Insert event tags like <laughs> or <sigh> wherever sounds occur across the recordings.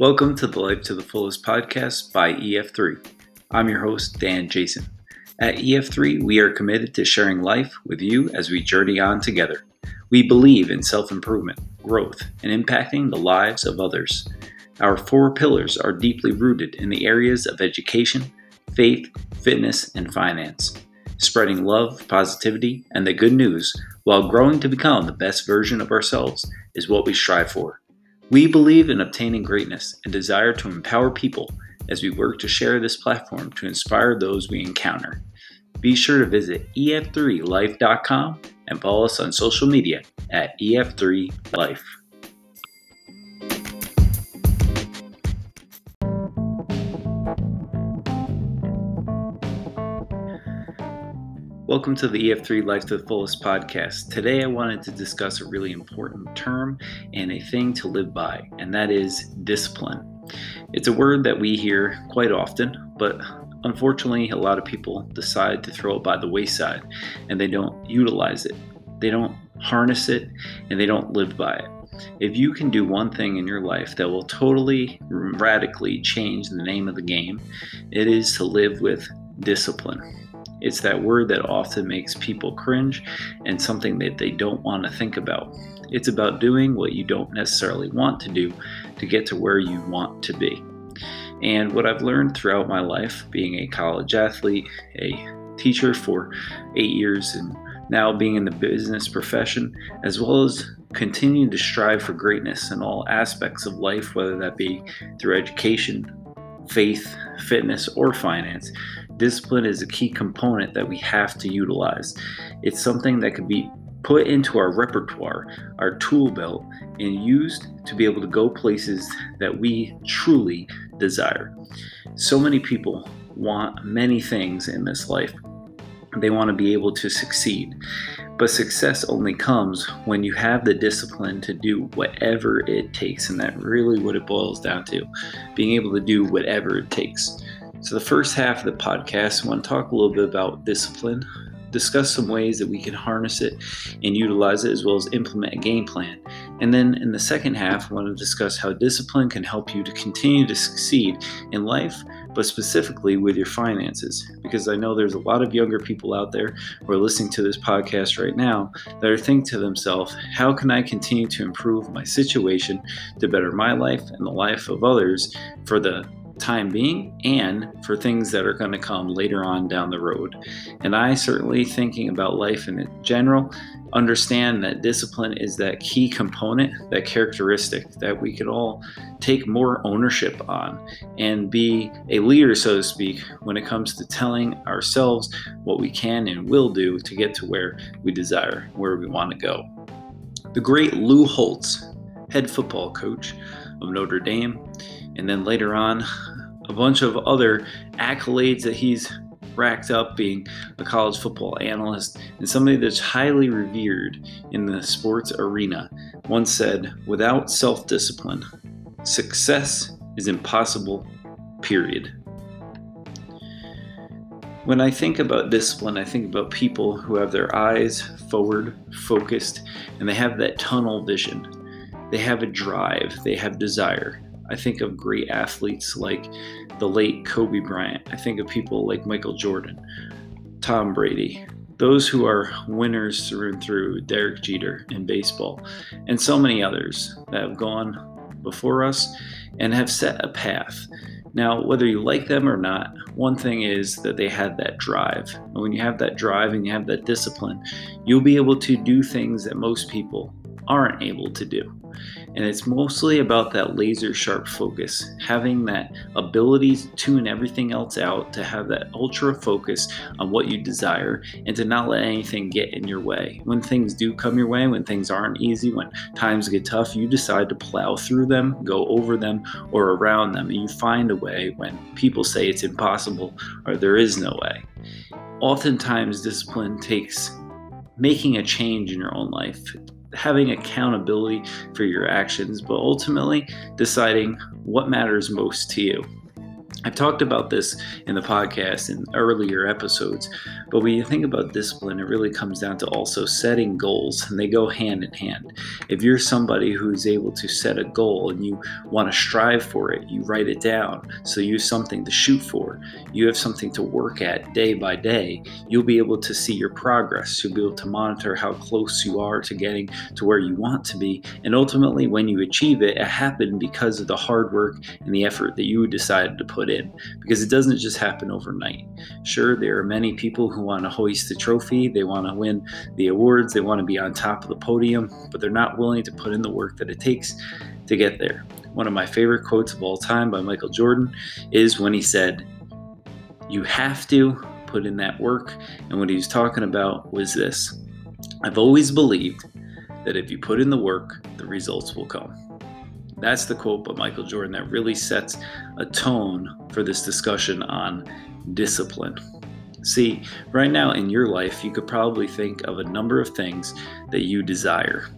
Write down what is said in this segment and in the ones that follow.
Welcome to the Life to the Fullest podcast by EF3. I'm your host, Dan Jason. At EF3, we are committed to sharing life with you as we journey on together. We believe in self improvement, growth, and impacting the lives of others. Our four pillars are deeply rooted in the areas of education, faith, fitness, and finance. Spreading love, positivity, and the good news while growing to become the best version of ourselves is what we strive for. We believe in obtaining greatness and desire to empower people as we work to share this platform to inspire those we encounter. Be sure to visit ef3life.com and follow us on social media at ef3life. Welcome to the EF3 Life to the Fullest podcast. Today I wanted to discuss a really important term and a thing to live by, and that is discipline. It's a word that we hear quite often, but unfortunately, a lot of people decide to throw it by the wayside and they don't utilize it. They don't harness it and they don't live by it. If you can do one thing in your life that will totally radically change the name of the game, it is to live with discipline. It's that word that often makes people cringe and something that they don't want to think about. It's about doing what you don't necessarily want to do to get to where you want to be. And what I've learned throughout my life, being a college athlete, a teacher for eight years, and now being in the business profession, as well as continuing to strive for greatness in all aspects of life, whether that be through education, faith, fitness, or finance, discipline is a key component that we have to utilize. It's something that can be put into our repertoire, our tool belt, and used to be able to go places that we truly desire. So many people want many things in this life. They want to be able to succeed. But success only comes when you have the discipline to do whatever it takes. And that really what it boils down to being able to do whatever it takes. So, the first half of the podcast, I want to talk a little bit about discipline, discuss some ways that we can harness it and utilize it, as well as implement a game plan. And then in the second half, I want to discuss how discipline can help you to continue to succeed in life, but specifically with your finances. Because I know there's a lot of younger people out there who are listening to this podcast right now that are thinking to themselves, how can I continue to improve my situation to better my life and the life of others for the time being and for things that are going to come later on down the road. And I certainly, thinking about life in general, understand that discipline is that key component, that characteristic that we could all take more ownership on and be a leader, so to speak, when it comes to telling ourselves what we can and will do to get to where we desire, where we want to go. The great Lou Holtz, head football coach of Notre Dame, and then later on, a bunch of other accolades that he's racked up being a college football analyst and somebody that's highly revered in the sports arena once said, without self discipline, success is impossible, period. When I think about discipline, I think about people who have their eyes forward, focused, and they have that tunnel vision. They have a drive, they have desire. I think of great athletes like the late Kobe Bryant. I think of people like Michael Jordan, Tom Brady, those who are winners through and through, Derek Jeter in baseball, and so many others that have gone before us and have set a path. Now, whether you like them or not, one thing is that they had that drive. And when you have that drive and you have that discipline, you'll be able to do things that most people aren't able to do. And it's mostly about that laser sharp focus, having that ability to tune everything else out, to have that ultra focus on what you desire, and to not let anything get in your way. When things do come your way, when things aren't easy, when times get tough, you decide to plow through them, go over them, or around them, and you find a way when people say it's impossible or there is no way. Oftentimes, discipline takes making a change in your own life having accountability for your actions, but ultimately deciding what matters most to you. I've talked about this in the podcast in earlier episodes, but when you think about discipline, it really comes down to also setting goals, and they go hand in hand. If you're somebody who's able to set a goal and you want to strive for it, you write it down so you have something to shoot for, you have something to work at day by day, you'll be able to see your progress. You'll be able to monitor how close you are to getting to where you want to be, and ultimately, when you achieve it, it happened because of the hard work and the effort that you decided to put in in because it doesn't just happen overnight. Sure, there are many people who want to hoist the trophy, they want to win the awards, they want to be on top of the podium, but they're not willing to put in the work that it takes to get there. One of my favorite quotes of all time by Michael Jordan is when he said, You have to put in that work. And what he was talking about was this I've always believed that if you put in the work, the results will come. That's the quote by Michael Jordan that really sets a tone for this discussion on discipline. See, right now in your life, you could probably think of a number of things that you desire.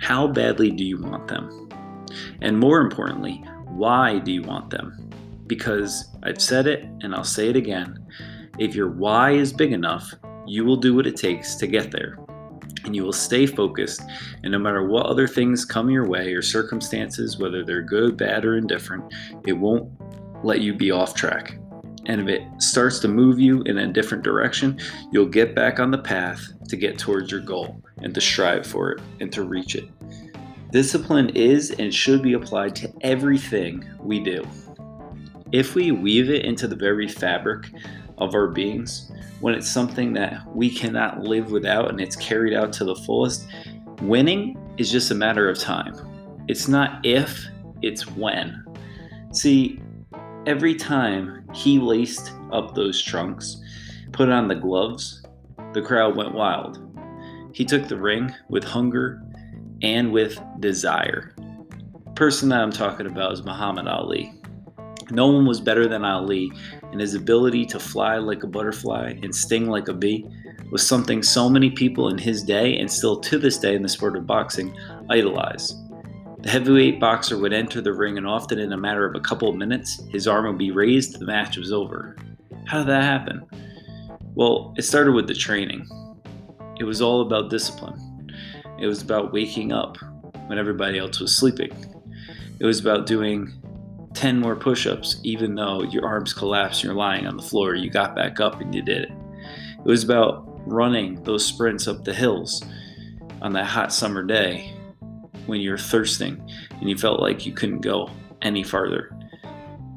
How badly do you want them? And more importantly, why do you want them? Because I've said it and I'll say it again if your why is big enough, you will do what it takes to get there and you will stay focused. And no matter what other things come your way or circumstances, whether they're good, bad, or indifferent, it won't let you be off track. And if it starts to move you in a different direction, you'll get back on the path to get towards your goal and to strive for it and to reach it. Discipline is and should be applied to everything we do. If we weave it into the very fabric of our beings, when it's something that we cannot live without and it's carried out to the fullest, winning is just a matter of time. It's not if, it's when. See, every time he laced up those trunks, put on the gloves, the crowd went wild. He took the ring with hunger and with desire. The person that I'm talking about is Muhammad Ali. No one was better than Ali, and his ability to fly like a butterfly and sting like a bee was something so many people in his day, and still to this day in the sport of boxing, idolize. The heavyweight boxer would enter the ring, and often in a matter of a couple of minutes, his arm would be raised, the match was over. How did that happen? Well, it started with the training. It was all about discipline. It was about waking up when everybody else was sleeping. It was about doing 10 more push ups, even though your arms collapsed and you're lying on the floor. You got back up and you did it. It was about running those sprints up the hills on that hot summer day when you're thirsting and you felt like you couldn't go any farther.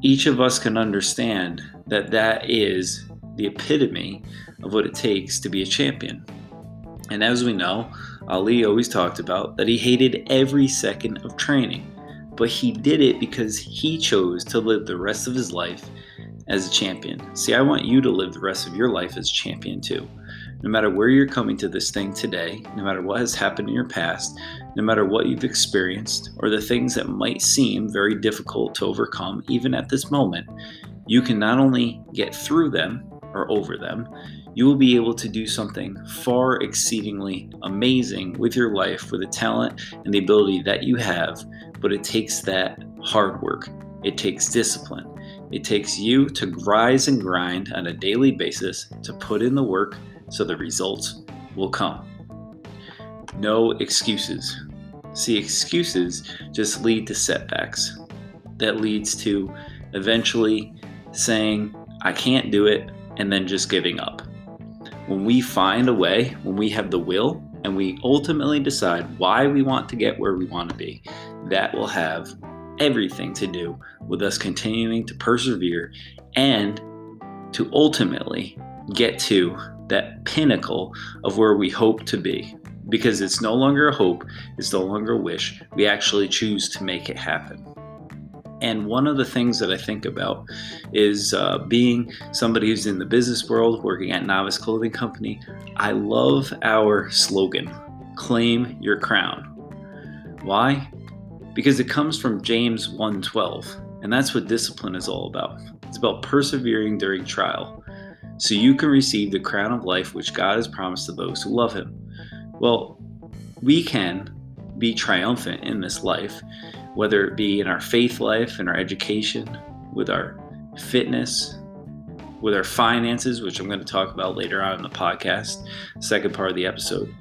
Each of us can understand that that is the epitome of what it takes to be a champion. And as we know, Ali always talked about that he hated every second of training but he did it because he chose to live the rest of his life as a champion. See, I want you to live the rest of your life as a champion too. No matter where you're coming to this thing today, no matter what has happened in your past, no matter what you've experienced, or the things that might seem very difficult to overcome, even at this moment, you can not only get through them or over them, you will be able to do something far exceedingly amazing with your life with the talent and the ability that you have but it takes that hard work. It takes discipline. It takes you to rise and grind on a daily basis to put in the work so the results will come. No excuses. See, excuses just lead to setbacks. That leads to eventually saying, I can't do it, and then just giving up. When we find a way, when we have the will, and we ultimately decide why we want to get where we want to be, that will have everything to do with us continuing to persevere and to ultimately get to that pinnacle of where we hope to be. Because it's no longer a hope, it's no longer a wish. We actually choose to make it happen. And one of the things that I think about is uh, being somebody who's in the business world, working at Novice Clothing Company. I love our slogan claim your crown. Why? Because it comes from James 1:12, and that's what discipline is all about. It's about persevering during trial, so you can receive the crown of life which God has promised to those who love him. Well, we can be triumphant in this life whether it be in our faith life, in our education, with our fitness, with our finances, which I'm going to talk about later on in the podcast, second part of the episode,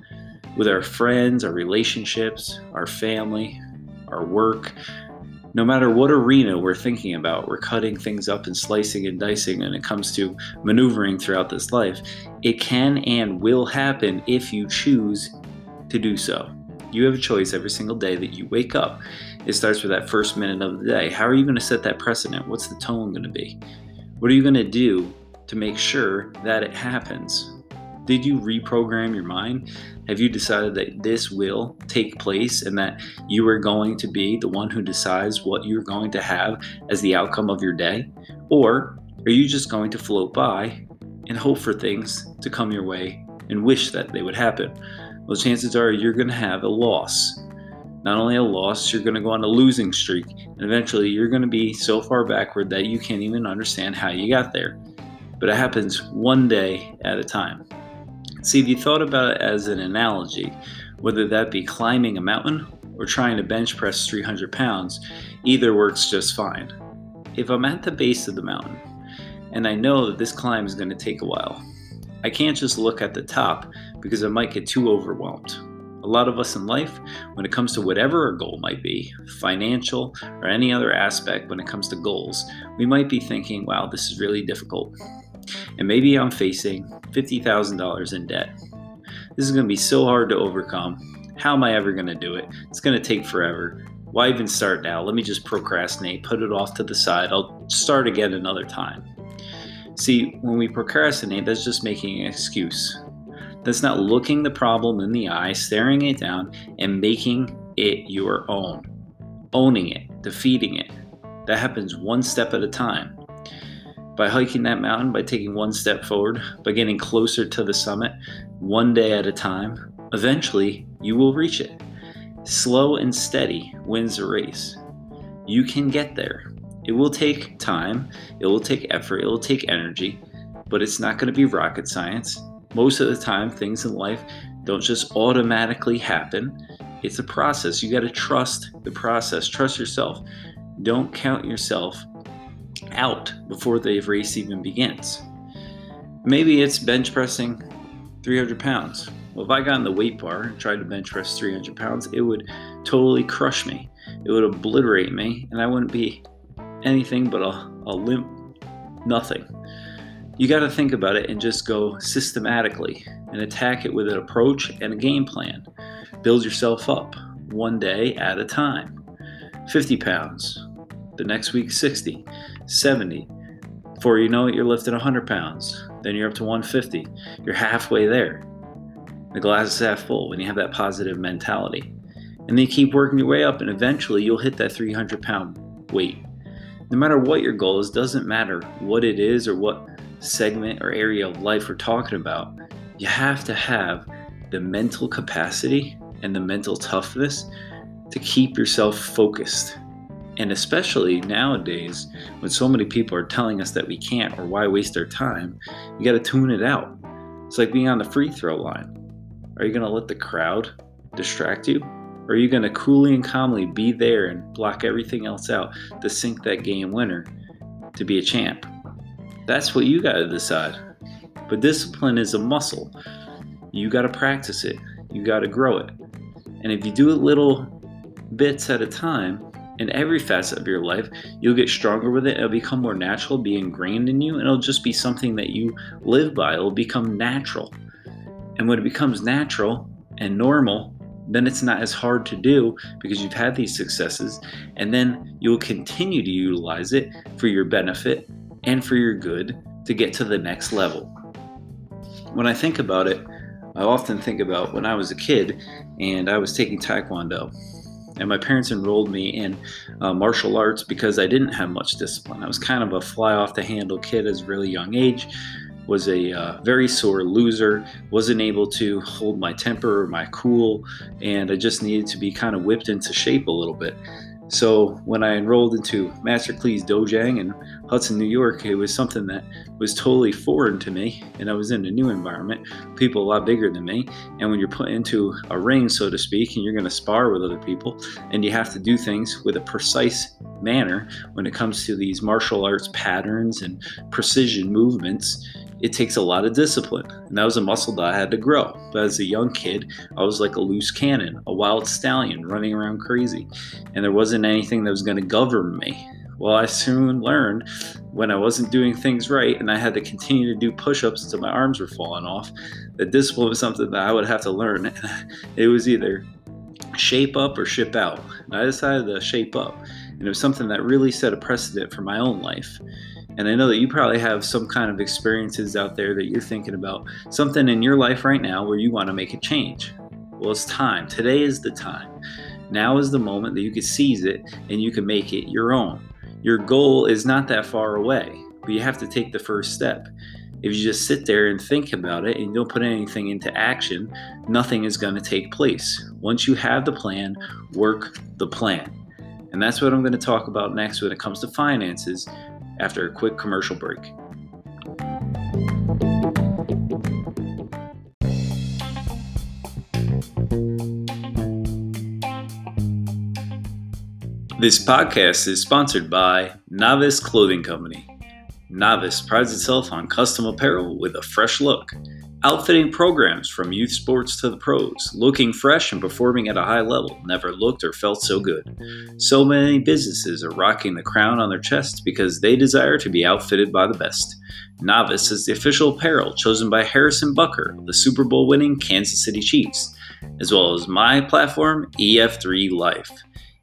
with our friends, our relationships, our family, our work. No matter what arena we're thinking about, we're cutting things up and slicing and dicing when it comes to maneuvering throughout this life. It can and will happen if you choose to do so. You have a choice every single day that you wake up. It starts with that first minute of the day. How are you going to set that precedent? What's the tone going to be? What are you going to do to make sure that it happens? Did you reprogram your mind? Have you decided that this will take place and that you are going to be the one who decides what you're going to have as the outcome of your day? Or are you just going to float by and hope for things to come your way and wish that they would happen? Well, chances are you're going to have a loss not only a loss, you're going to go on a losing streak. And eventually, you're going to be so far backward that you can't even understand how you got there. But it happens one day at a time. See, if you thought about it as an analogy, whether that be climbing a mountain or trying to bench press 300 pounds, either works just fine. If I'm at the base of the mountain and I know that this climb is going to take a while, I can't just look at the top because I might get too overwhelmed. A lot of us in life, when it comes to whatever our goal might be, financial or any other aspect when it comes to goals, we might be thinking, wow, this is really difficult. And maybe I'm facing $50,000 in debt. This is going to be so hard to overcome. How am I ever going to do it? It's going to take forever. Why even start now? Let me just procrastinate, put it off to the side. I'll start again another time. See, when we procrastinate, that's just making an excuse. That's not looking the problem in the eye, staring it down, and making it your own. Owning it, defeating it. That happens one step at a time. By hiking that mountain, by taking one step forward, by getting closer to the summit, one day at a time, eventually you will reach it. Slow and steady wins the race. You can get there. It will take time, it will take effort, it will take energy, but it's not going to be rocket science. Most of the time, things in life don't just automatically happen. It's a process. You got to trust the process, trust yourself. Don't count yourself out before the race even begins. Maybe it's bench pressing 300 pounds. Well, if I got in the weight bar and tried to bench press 300 pounds, it would totally crush me. It would obliterate me, and I wouldn't be anything but a, a limp nothing you got to think about it and just go systematically and attack it with an approach and a game plan. Build yourself up one day at a time. 50 pounds, the next week 60, 70. Before you know it, you're lifting 100 pounds. Then you're up to 150. You're halfway there. The glass is half full when you have that positive mentality. And then you keep working your way up, and eventually you'll hit that 300 pound weight. No matter what your goal is, doesn't matter what it is or what segment or area of life we're talking about, you have to have the mental capacity and the mental toughness to keep yourself focused. And especially nowadays, when so many people are telling us that we can't or why waste our time, you got to tune it out. It's like being on the free throw line. Are you going to let the crowd distract you? Or are you going to coolly and calmly be there and block everything else out to sink that game winner to be a champ? That's what you got to decide. But discipline is a muscle. You got to practice it, you got to grow it. And if you do it little bits at a time, in every facet of your life, you'll get stronger with it. It'll become more natural, be ingrained in you, and it'll just be something that you live by. It'll become natural. And when it becomes natural and normal, then it's not as hard to do because you've had these successes. And then you'll continue to utilize it for your benefit and for your good to get to the next level. When I think about it, I often think about when I was a kid and I was taking Taekwondo. And my parents enrolled me in uh, martial arts because I didn't have much discipline. I was kind of a fly off the handle kid at a really young age, was a uh, very sore loser, wasn't able to hold my temper or my cool, and I just needed to be kind of whipped into shape a little bit. So when I enrolled into Master Cleese Dojang in Hudson, New York, it was something that was totally foreign to me, and I was in a new environment, people a lot bigger than me. And when you're put into a ring, so to speak, and you're going to spar with other people, and you have to do things with a precise manner when it comes to these martial arts patterns and precision movements, it takes a lot of discipline. And that was a muscle that I had to grow. But as a young kid, I was like a loose cannon, a wild stallion running around crazy. And there wasn't anything that was going to govern me. Well, I soon learned when I wasn't doing things right and I had to continue to do push ups until my arms were falling off, that discipline was something that I would have to learn. <laughs> It was either shape up or ship out. And I decided to shape up. And it was something that really set a precedent for my own life. And I know that you probably have some kind of experiences out there that you're thinking about, something in your life right now where you want to make a change. Well, it's time. Today is the time. Now is the moment that you can seize it and you can make it your own. Your goal is not that far away, but you have to take the first step. If you just sit there and think about it and don't put anything into action, nothing is going to take place. Once you have the plan, work the plan. And that's what I'm going to talk about next when it comes to finances after a quick commercial break. This podcast is sponsored by Novice Clothing Company. Novice prides itself on custom apparel with a fresh look Outfitting programs from youth sports to the pros, looking fresh and performing at a high level never looked or felt so good. So many businesses are rocking the crown on their chests because they desire to be outfitted by the best. Novice is the official apparel chosen by Harrison Butker, the Super Bowl winning Kansas City Chiefs, as well as my platform, EF3 Life.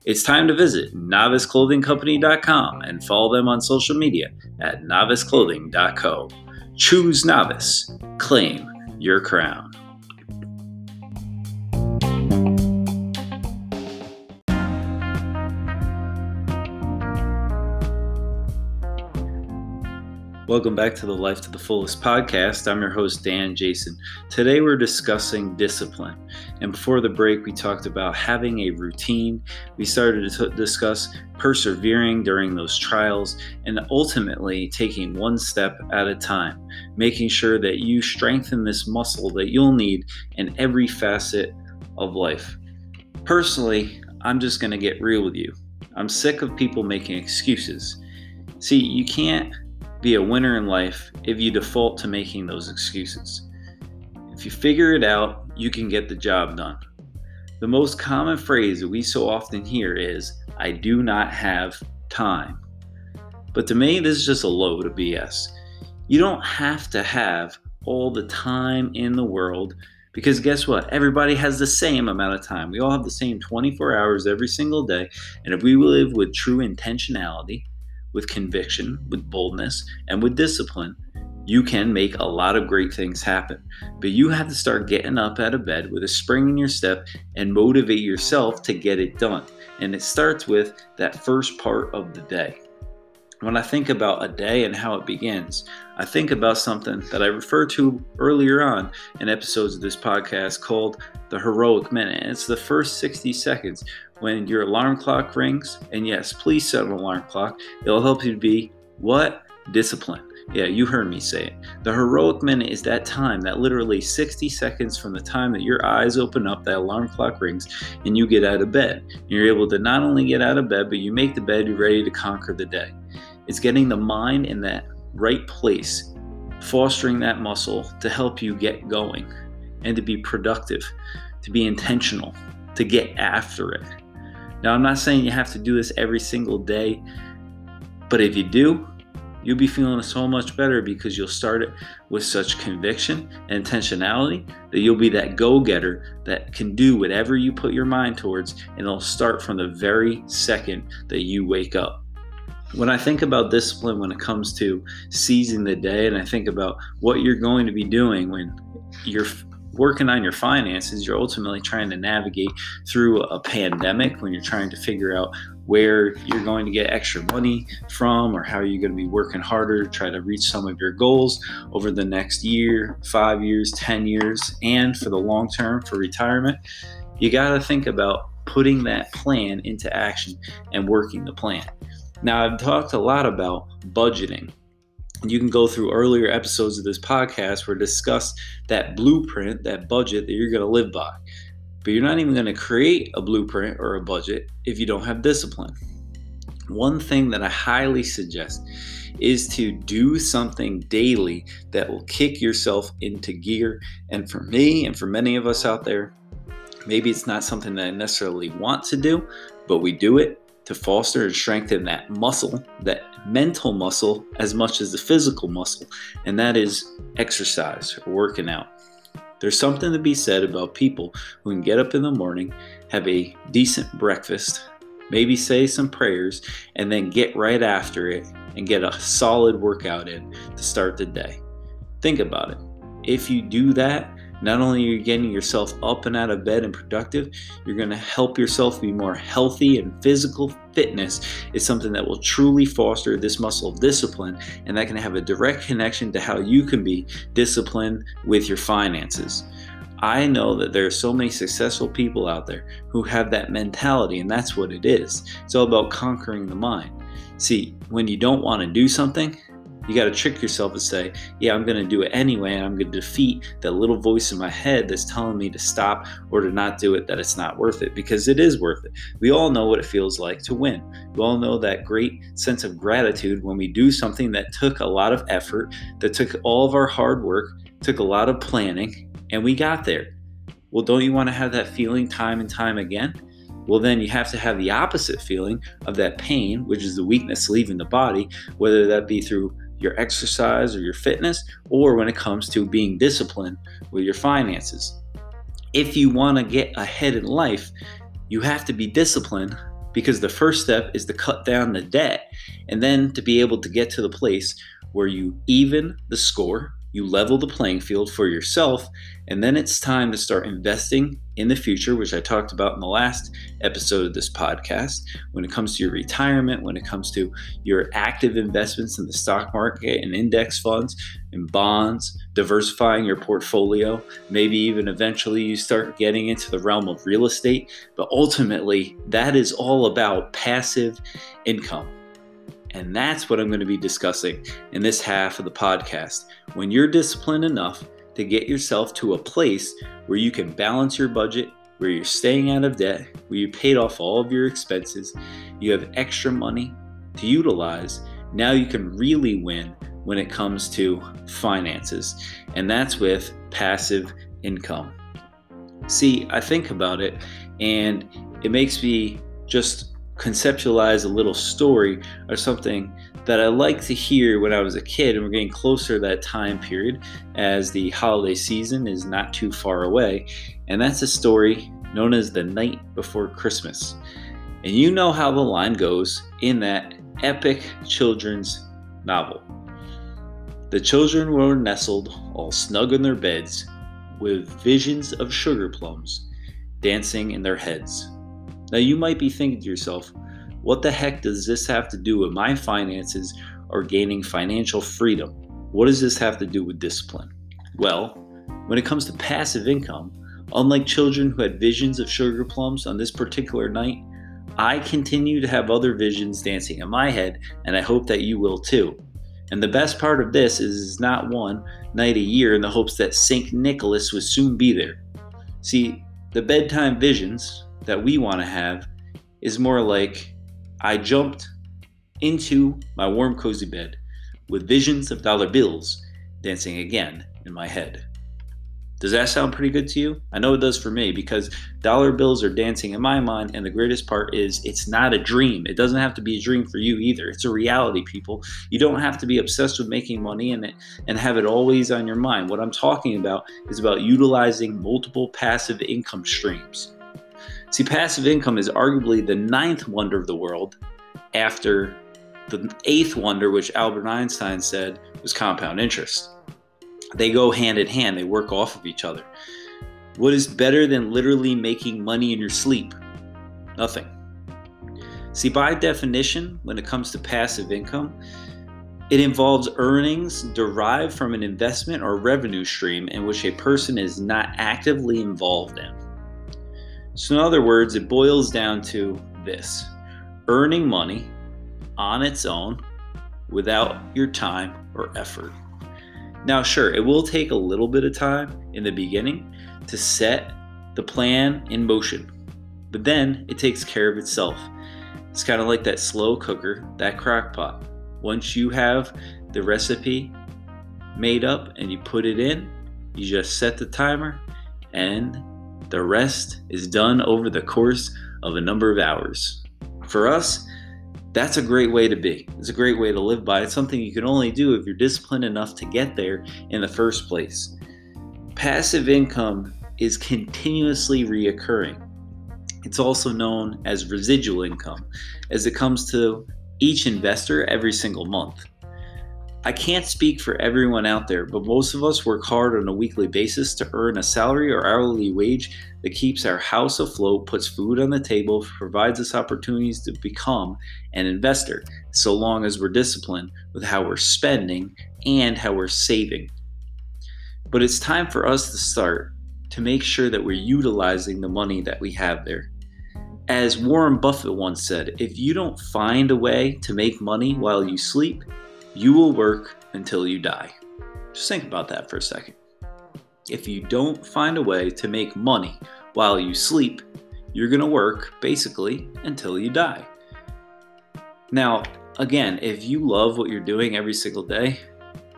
It's time to visit noviceclothingcompany.com and follow them on social media at noviceclothing.co. Choose Novice. Claim your crown. Welcome back to the Life to the Fullest podcast. I'm your host, Dan Jason. Today we're discussing discipline. And before the break, we talked about having a routine. We started to t- discuss persevering during those trials and ultimately taking one step at a time, making sure that you strengthen this muscle that you'll need in every facet of life. Personally, I'm just going to get real with you. I'm sick of people making excuses. See, you can't be a winner in life if you default to making those excuses. If you figure it out, you can get the job done. The most common phrase that we so often hear is, I do not have time. But to me, this is just a load of BS. You don't have to have all the time in the world because guess what? Everybody has the same amount of time. We all have the same 24 hours every single day. And if we live with true intentionality, with conviction, with boldness, and with discipline, you can make a lot of great things happen. But you have to start getting up out of bed with a spring in your step and motivate yourself to get it done. And it starts with that first part of the day. When I think about a day and how it begins, I think about something that I referred to earlier on in episodes of this podcast called the heroic minute. It's the first 60 seconds when your alarm clock rings. And yes, please set an alarm clock. It'll help you be what? Discipline. Yeah, you heard me say it. The heroic minute is that time, that literally 60 seconds from the time that your eyes open up, that alarm clock rings, and you get out of bed. You're able to not only get out of bed, but you make the bed, you're ready to conquer the day. It's getting the mind in that right place, fostering that muscle to help you get going and to be productive, to be intentional, to get after it. Now, I'm not saying you have to do this every single day, but if you do, you'll be feeling so much better because you'll start it with such conviction and intentionality that you'll be that go getter that can do whatever you put your mind towards, and it'll start from the very second that you wake up when I think about discipline when it comes to seizing the day, and I think about what you're going to be doing when you're working on your finances, you're ultimately trying to navigate through a pandemic when you're trying to figure out where you're going to get extra money from or how you're going to be working harder to try to reach some of your goals over the next year, five years, 10 years, and for the long term for retirement. You got to think about putting that plan into action and working the plan. Now, I've talked a lot about budgeting. You can go through earlier episodes of this podcast where discuss that blueprint, that budget that you're going to live by. But you're not even going to create a blueprint or a budget if you don't have discipline. One thing that I highly suggest is to do something daily that will kick yourself into gear. And for me, and for many of us out there, maybe it's not something that I necessarily want to do, but we do it to foster and strengthen that muscle, that mental muscle, as much as the physical muscle, and that is exercise or working out. There's something to be said about people who can get up in the morning, have a decent breakfast, maybe say some prayers, and then get right after it and get a solid workout in to start the day. Think about it. If you do that, not only are you getting yourself up and out of bed and productive, you're going to help yourself be more healthy and physical fitness is something that will truly foster this muscle of discipline and that can have a direct connection to how you can be disciplined with your finances. I know that there are so many successful people out there who have that mentality, and that's what it is. It's all about conquering the mind. See, when you don't want to do something, you got to trick yourself and say, Yeah, I'm going to do it anyway, and I'm going to defeat that little voice in my head that's telling me to stop or to not do it, that it's not worth it, because it is worth it. We all know what it feels like to win. We all know that great sense of gratitude when we do something that took a lot of effort, that took all of our hard work, took a lot of planning, and we got there. Well, don't you want to have that feeling time and time again? well, then you have to have the opposite feeling of that pain, which is the weakness leaving the body, whether that be through your exercise or your fitness, or when it comes to being disciplined with your finances. If you want to get ahead in life, you have to be disciplined because the first step is to cut down the debt and then to be able to get to the place where you even the score you level the playing field for yourself, and then it's time to start investing in the future, which I talked about in the last episode of this podcast. When it comes to your retirement, when it comes to your active investments in the stock market and index funds and bonds, diversifying your portfolio, maybe even eventually you start getting into the realm of real estate. But ultimately, that is all about passive income. And that's what I'm going to be discussing in this half of the podcast. When you're disciplined enough to get yourself to a place where you can balance your budget, where you're staying out of debt, where you paid off all of your expenses, you have extra money to utilize, now you can really win when it comes to finances. And that's with passive income. See, I think about it and it makes me just conceptualize a little story or something that I like to hear when I was a kid, and we're getting closer to that time period as the holiday season is not too far away. And that's a story known as The Night Before Christmas. And you know how the line goes in that epic children's novel. The children were nestled all snug in their beds with visions of sugar plums dancing in their heads. Now, you might be thinking to yourself, what the heck does this have to do with my finances or gaining financial freedom? What does this have to do with discipline? Well, when it comes to passive income, unlike children who had visions of sugar plums on this particular night, I continue to have other visions dancing in my head, and I hope that you will too. And the best part of this is it's not one night a year in the hopes that St. Nicholas would soon be there. See, the bedtime visions, that we want to have is more like I jumped into my warm, cozy bed with visions of dollar bills dancing again in my head. Does that sound pretty good to you? I know it does for me because dollar bills are dancing in my mind, and the greatest part is it's not a dream. It doesn't have to be a dream for you either. It's a reality, people. You don't have to be obsessed with making money and, and have it always on your mind. What I'm talking about is about utilizing multiple passive income streams. See, passive income is arguably the ninth wonder of the world after the eighth wonder, which Albert Einstein said was compound interest. They go hand in hand, they work off of each other. What is better than literally making money in your sleep? Nothing. See, by definition, when it comes to passive income, it involves earnings derived from an investment or revenue stream in which a person is not actively involved in. So, in other words, it boils down to this earning money on its own without your time or effort. Now, sure, it will take a little bit of time in the beginning to set the plan in motion, but then it takes care of itself. It's kind of like that slow cooker, that crock pot. Once you have the recipe made up and you put it in, you just set the timer and the rest is done over the course of a number of hours. For us, that's a great way to be. It's a great way to live by. It's something you can only do if you're disciplined enough to get there in the first place. Passive income is continuously reoccurring. It's also known as residual income, as it comes to each investor every single month. I can't speak for everyone out there, but most of us work hard on a weekly basis to earn a salary or hourly wage that keeps our house afloat, puts food on the table, provides us opportunities to become an investor, so long as we're disciplined with how we're spending and how we're saving. But it's time for us to start to make sure that we're utilizing the money that we have there. As Warren Buffett once said, if you don't find a way to make money while you sleep, you will work until you die. Just think about that for a second. If you don't find a way to make money while you sleep, you're going to work basically until you die. Now, again, if you love what you're doing every single day,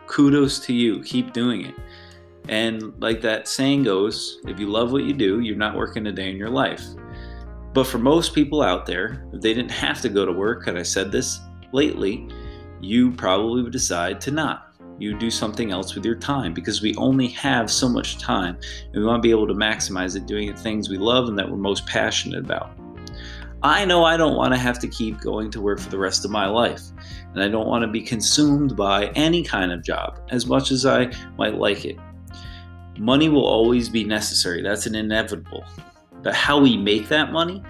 kudos to you. Keep doing it. And like that saying goes, if you love what you do, you're not working a day in your life. But for most people out there, if they didn't <laughs> have to go to work, and I said this lately, you probably would decide to not. You do something else with your time because we only have so much time and we want to be able to maximize it doing the things we love and that we're most passionate about. I know I don't want to have to keep going to work for the rest of my life, and I don't want to be consumed by any kind of job as much as I might like it. Money will always be necessary, that's an inevitable. But how we make that money,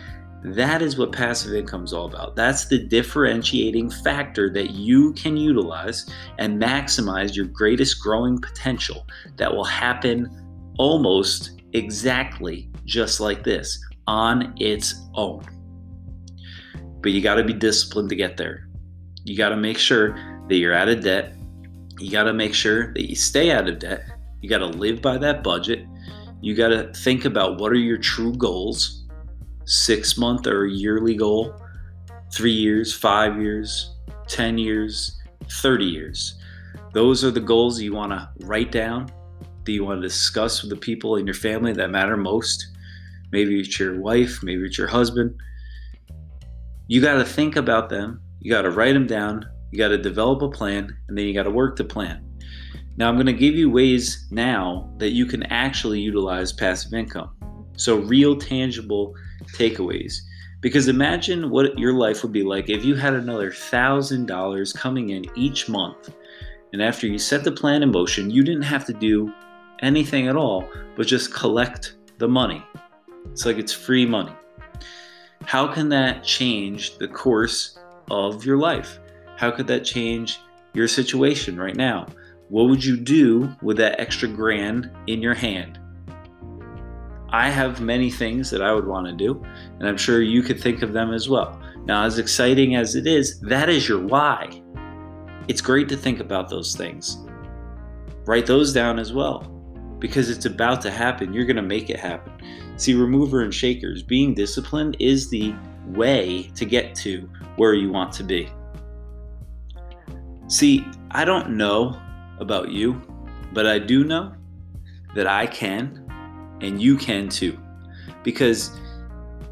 that is what passive income is all about. That's the differentiating factor that you can utilize and maximize your greatest growing potential that will happen almost exactly just like this on its own. But you got to be disciplined to get there. You got to make sure that you're out of debt. You got to make sure that you stay out of debt. You got to live by that budget. You got to think about what are your true goals six month or yearly goal, three years, five years, 10 years, 30 years. Those are the goals you want to write down, that you want to discuss with the people in your family that matter most. Maybe it's your wife, maybe it's your husband. You got to think about them, you got to write them down, you got to develop a plan, and then you got to work the plan. Now, I'm going to give you ways now that you can actually utilize passive income. So, real tangible takeaways. Because imagine what your life would be like if you had another thousand dollars coming in each month. And after you set the plan in motion, you didn't have to do anything at all but just collect the money. It's like it's free money. How can that change the course of your life? How could that change your situation right now? What would you do with that extra grand in your hand? I have many things that I would want to do, and I'm sure you could think of them as well. Now, as exciting as it is, that is your why. It's great to think about those things. Write those down as well because it's about to happen. You're going to make it happen. See, remover and shakers, being disciplined is the way to get to where you want to be. See, I don't know about you, but I do know that I can and you can too. Because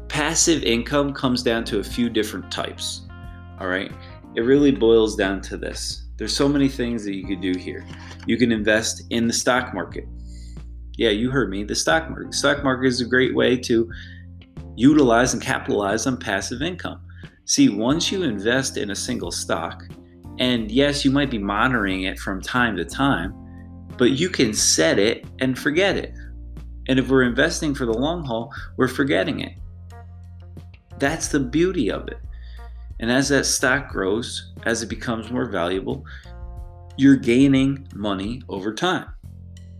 passive income comes down to a few different types. All right. It really boils down to this. There's so many things that you could do here. You can invest in the stock market. Yeah, you heard me. The stock market. Stock market is a great way to utilize and capitalize on passive income. See, once you invest in a single stock, and yes, you might be monitoring it from time to time, but you can set it and forget it. And if we're investing for the long haul, we're forgetting it. That's the beauty of it. And as that stock grows, as it becomes more valuable, you're gaining money over time.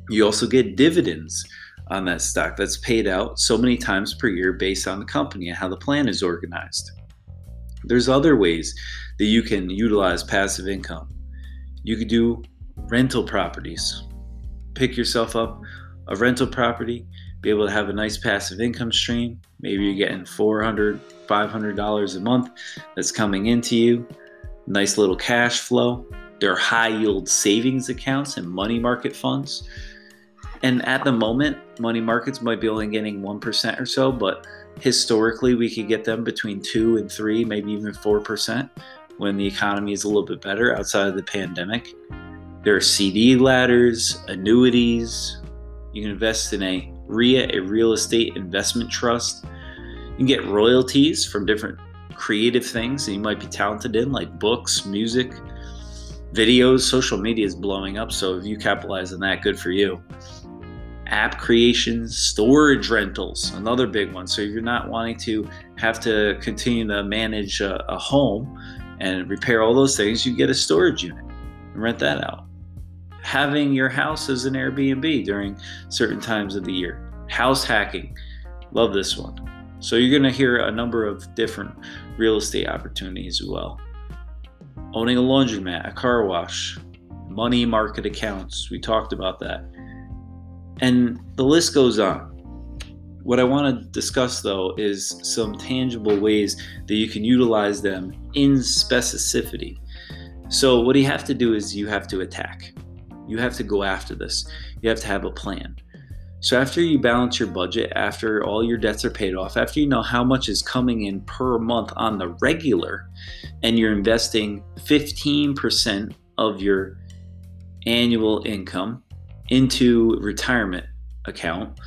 You also get dividends on that stock that's paid out so many times per year based on the company and how the plan is organized. There's other ways that you can utilize passive income. You could do rental properties. Pick yourself up a rental property, be able to have a nice passive income stream. Maybe you're getting $400, $500 a month that's coming into you. Nice little cash flow. There are high yield savings accounts and money market funds. And at the moment, money markets might be only getting 1% or so, but historically we could get them between 2 and 3, maybe even 4% when the economy is a little bit better outside of the pandemic. There are CD ladders, annuities. You can invest in a REIT, a real estate investment trust. You can get royalties from different creative things that you might be talented in, like books, music, videos. Social media is blowing up, so if you capitalize on that, good for you. App creations, storage rentals, another big one. So if you're not wanting to have to continue to manage a, a home and repair all those things, you get a storage unit and rent that out. Having your house as an Airbnb during certain times of the year. House hacking, love this one. So you're going to hear a number of different real estate opportunities as well. Owning a laundromat, a car wash, money market accounts. We talked about that. And the list goes on. What I want to discuss though is some tangible ways that you can utilize them in specificity. So, what you have to do is you have to attack. You have to go after this. You have to have a plan. So, after you balance your budget, after all your debts are paid off, after you know how much is coming in per month on the regular, and you're investing 15% of your annual income into retirement account,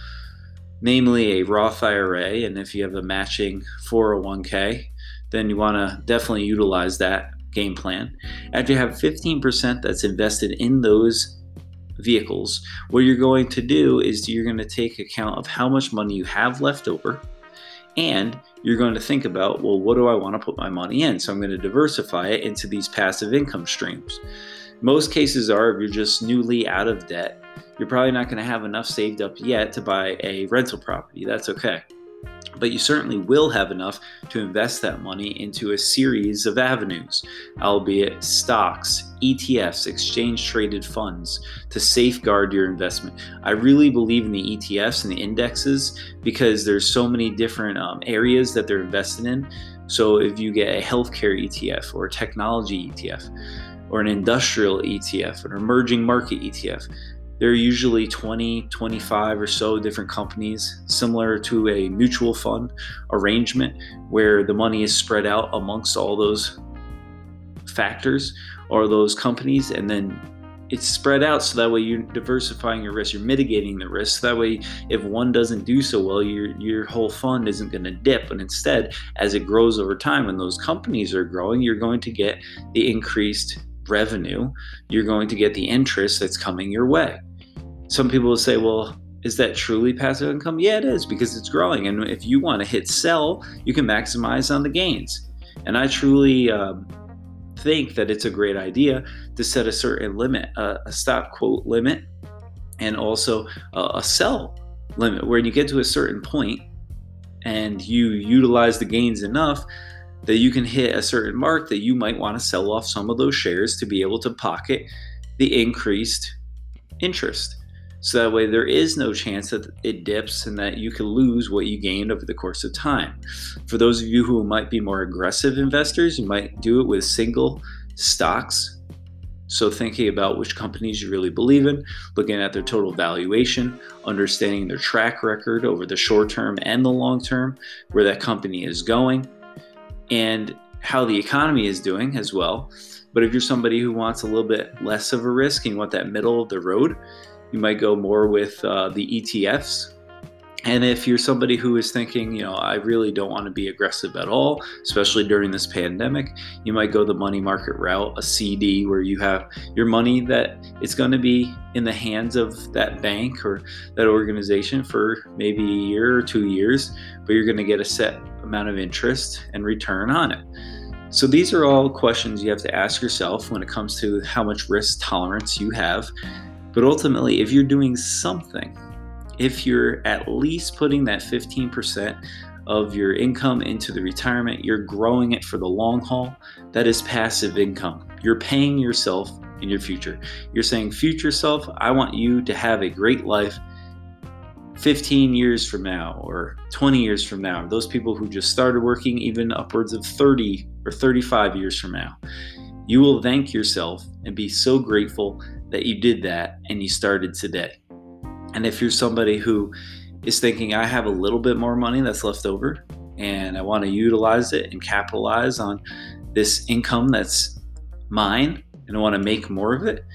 namely a Roth IRA, and if you have a matching 401k, then you want to definitely utilize that game plan. After you have 15% that's invested in those vehicles, what you're going to do is you're going to take account of how much money you have left over and you're going to think about, well, what do I want to put my money in? So I'm going to diversify it into these passive income streams. Most cases are if you're just newly out of debt you're probably not going to have enough saved up yet to buy a rental property. That's okay. But you certainly will have enough to invest that money into a series of avenues, albeit stocks, ETFs, exchange traded funds, to safeguard your investment. I really believe in the ETFs and the indexes because there's so many different um, areas that they're invested in. So if you get a healthcare ETF or a technology ETF, or an industrial ETF, or an emerging market ETF, there are usually 20, 25 or so different companies, similar to a mutual fund arrangement where the money is spread out amongst all those factors or those companies, and then it's spread out so that way you're diversifying your risk, you're mitigating the risk. That way, if one doesn't do so well, your your whole fund isn't going to dip, And instead, as it grows over time and those companies are growing, you're going to get the increased revenue. You're going to get the interest that's coming your way some people will say, well, is that truly passive income? Yeah, it is because it's growing. And if you want to hit sell, you can maximize on the gains. And I truly um, think that it's a great idea to set a certain limit, uh, a stop quote limit, and also uh, a sell limit where you get to a certain point and you utilize the gains enough that you can hit a certain mark that you might want to sell off some of those shares to be able to pocket the increased interest. So that way, there is no chance that it dips and that you can lose what you gained over the course of time. For those of you who might be more aggressive investors, you might do it with single stocks. So, thinking about which companies you really believe in, looking at their total valuation, understanding their track record over the short term and the long term, where that company is going, and how the economy is doing as well. But if you're somebody who wants a little bit less of a risk and you want that middle of the road, you might go more with uh, the ETFs. And if you're somebody who is thinking, you know, I really don't want to be aggressive at all, especially during this pandemic, you might go the money market route, a CD where you have your money that it's going to be in the hands of that bank or that organization for maybe a year or two years, but you're going to get a set amount of interest and return on it. So these are all questions you have to ask yourself when it comes to how much risk tolerance you have but ultimately, if you're doing something, if you're at least putting that 15% of your income into the retirement, you're growing it for the long haul. That is passive income. You're paying yourself in your future. You're saying, future self, I want you to have a great life 15 years from now or 20 years from now. Those people who just started working, even upwards of 30 or 35 years from now. You will thank yourself and be so grateful that you did that and you started today. And if you're somebody who is thinking, I have a little bit more money that's left over and I want to utilize it and capitalize on this income that's mine and I want to make more of it,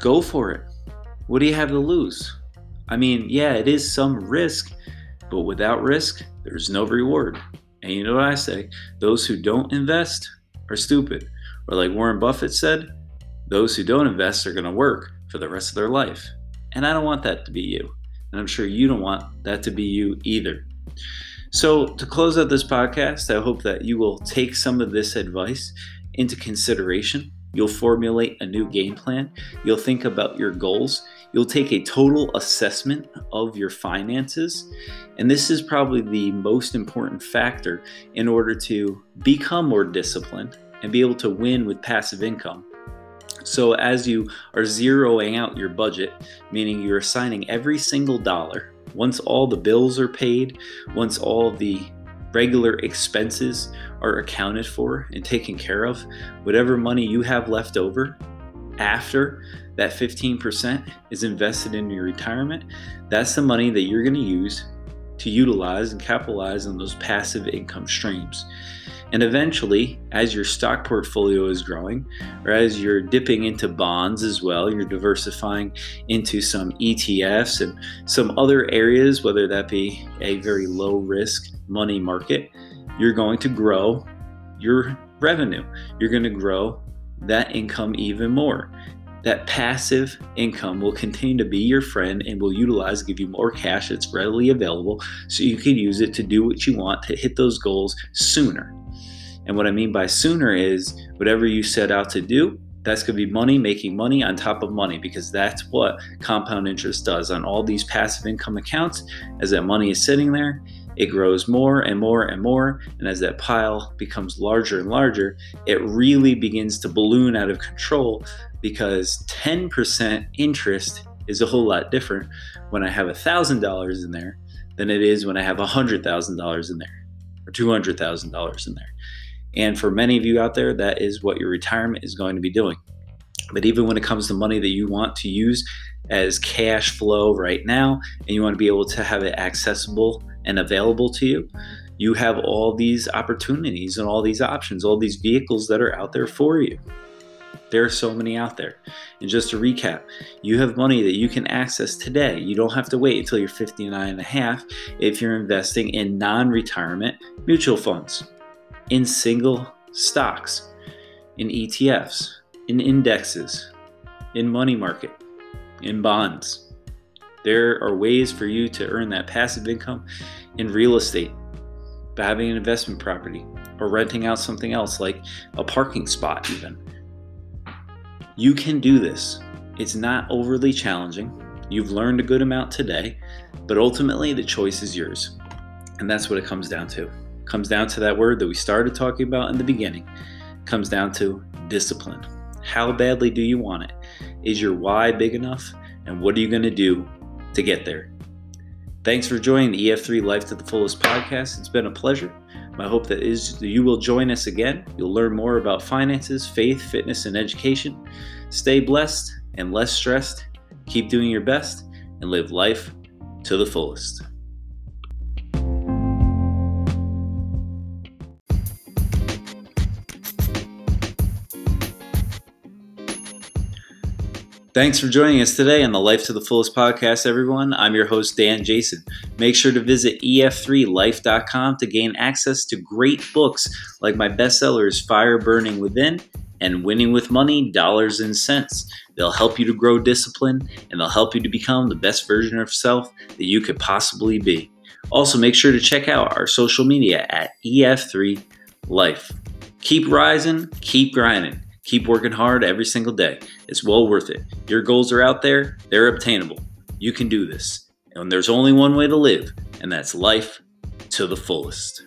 go for it. What do you have to lose? I mean, yeah, it is some risk, but without risk, there's no reward. And you know what I say? Those who don't invest are stupid. Or, like Warren Buffett said, those who don't invest are going to work for the rest of their life. And I don't want that to be you. And I'm sure you don't want that to be you either. So, to close out this podcast, I hope that you will take some of this advice into consideration You'll formulate a new game plan. You'll think about your goals. You'll take a total assessment of your finances. And this is probably the most important factor in order to become more disciplined and be able to win with passive income. So, as you are zeroing out your budget, meaning you're assigning every single dollar, once all the bills are paid, once all the regular expenses are accounted for and taken care of, whatever money you have left over after that 15% is invested in your retirement, that's the money that you're going to use to utilize and capitalize on those passive income streams. And eventually, as your stock portfolio is growing, or as you're dipping into bonds as well, you're diversifying into some ETFs and some other areas, whether that be a very low risk money market, you're going to grow your revenue. You're going to grow that income even more. That passive income will continue to be your friend and will utilize, give you more cash that's readily available so you can use it to do what you want to hit those goals sooner. And what I mean by sooner is whatever you set out to do, that's going to be money making money on top of money because that's what compound interest does on all these passive income accounts. As that money is sitting there, it grows more and more and more. And as that pile becomes larger and larger, it really begins to balloon out of control because 10% interest is a whole lot different when I have $1,000 in there than it is when I have $100,000 in there or $200,000 in there. And for many of you out there, that is what your retirement is going to be doing. But even when it comes to money that you want to use as cash flow right now, and you want to be able to have it accessible and available to you, you have all these opportunities and all these options, all these vehicles that are out there for you. There are so many out there. And just to recap, you have money that you can access today. You don't have to wait until you're 59 and a half if you're investing in non retirement mutual funds in single stocks, in ETFs, in indexes, in money market, in bonds. There are ways for you to earn that passive income in real estate by having an investment property or renting out something else like a parking spot, even. You can do this. It's not overly challenging. You've learned a good amount today, but ultimately the choice is yours. And that's what it comes down to comes down to that word that we started talking about in the beginning comes down to discipline. How badly do you want it? Is your why big enough? And what are you going to do to get there? Thanks for joining the ef3 life to the fullest podcast. It's been a pleasure. My hope that is you will join us again. You'll learn more about finances faith fitness and education. Stay blessed and less stressed. Keep doing your best and live life to the fullest Thanks for joining us today on the Life to the Fullest podcast, everyone. I'm your host, Dan Jason. Make sure to visit ef3life.com to gain access to great books like my bestsellers, Fire Burning Within and Winning with Money, Dollars and Cents. They'll help you to grow discipline and they'll help you to become the best version of yourself that you could possibly be. Also, make sure to check out our social media at EF3Life. Keep rising, keep grinding. Keep working hard every single day. It's well worth it. Your goals are out there, they're obtainable. You can do this. And there's only one way to live, and that's life to the fullest.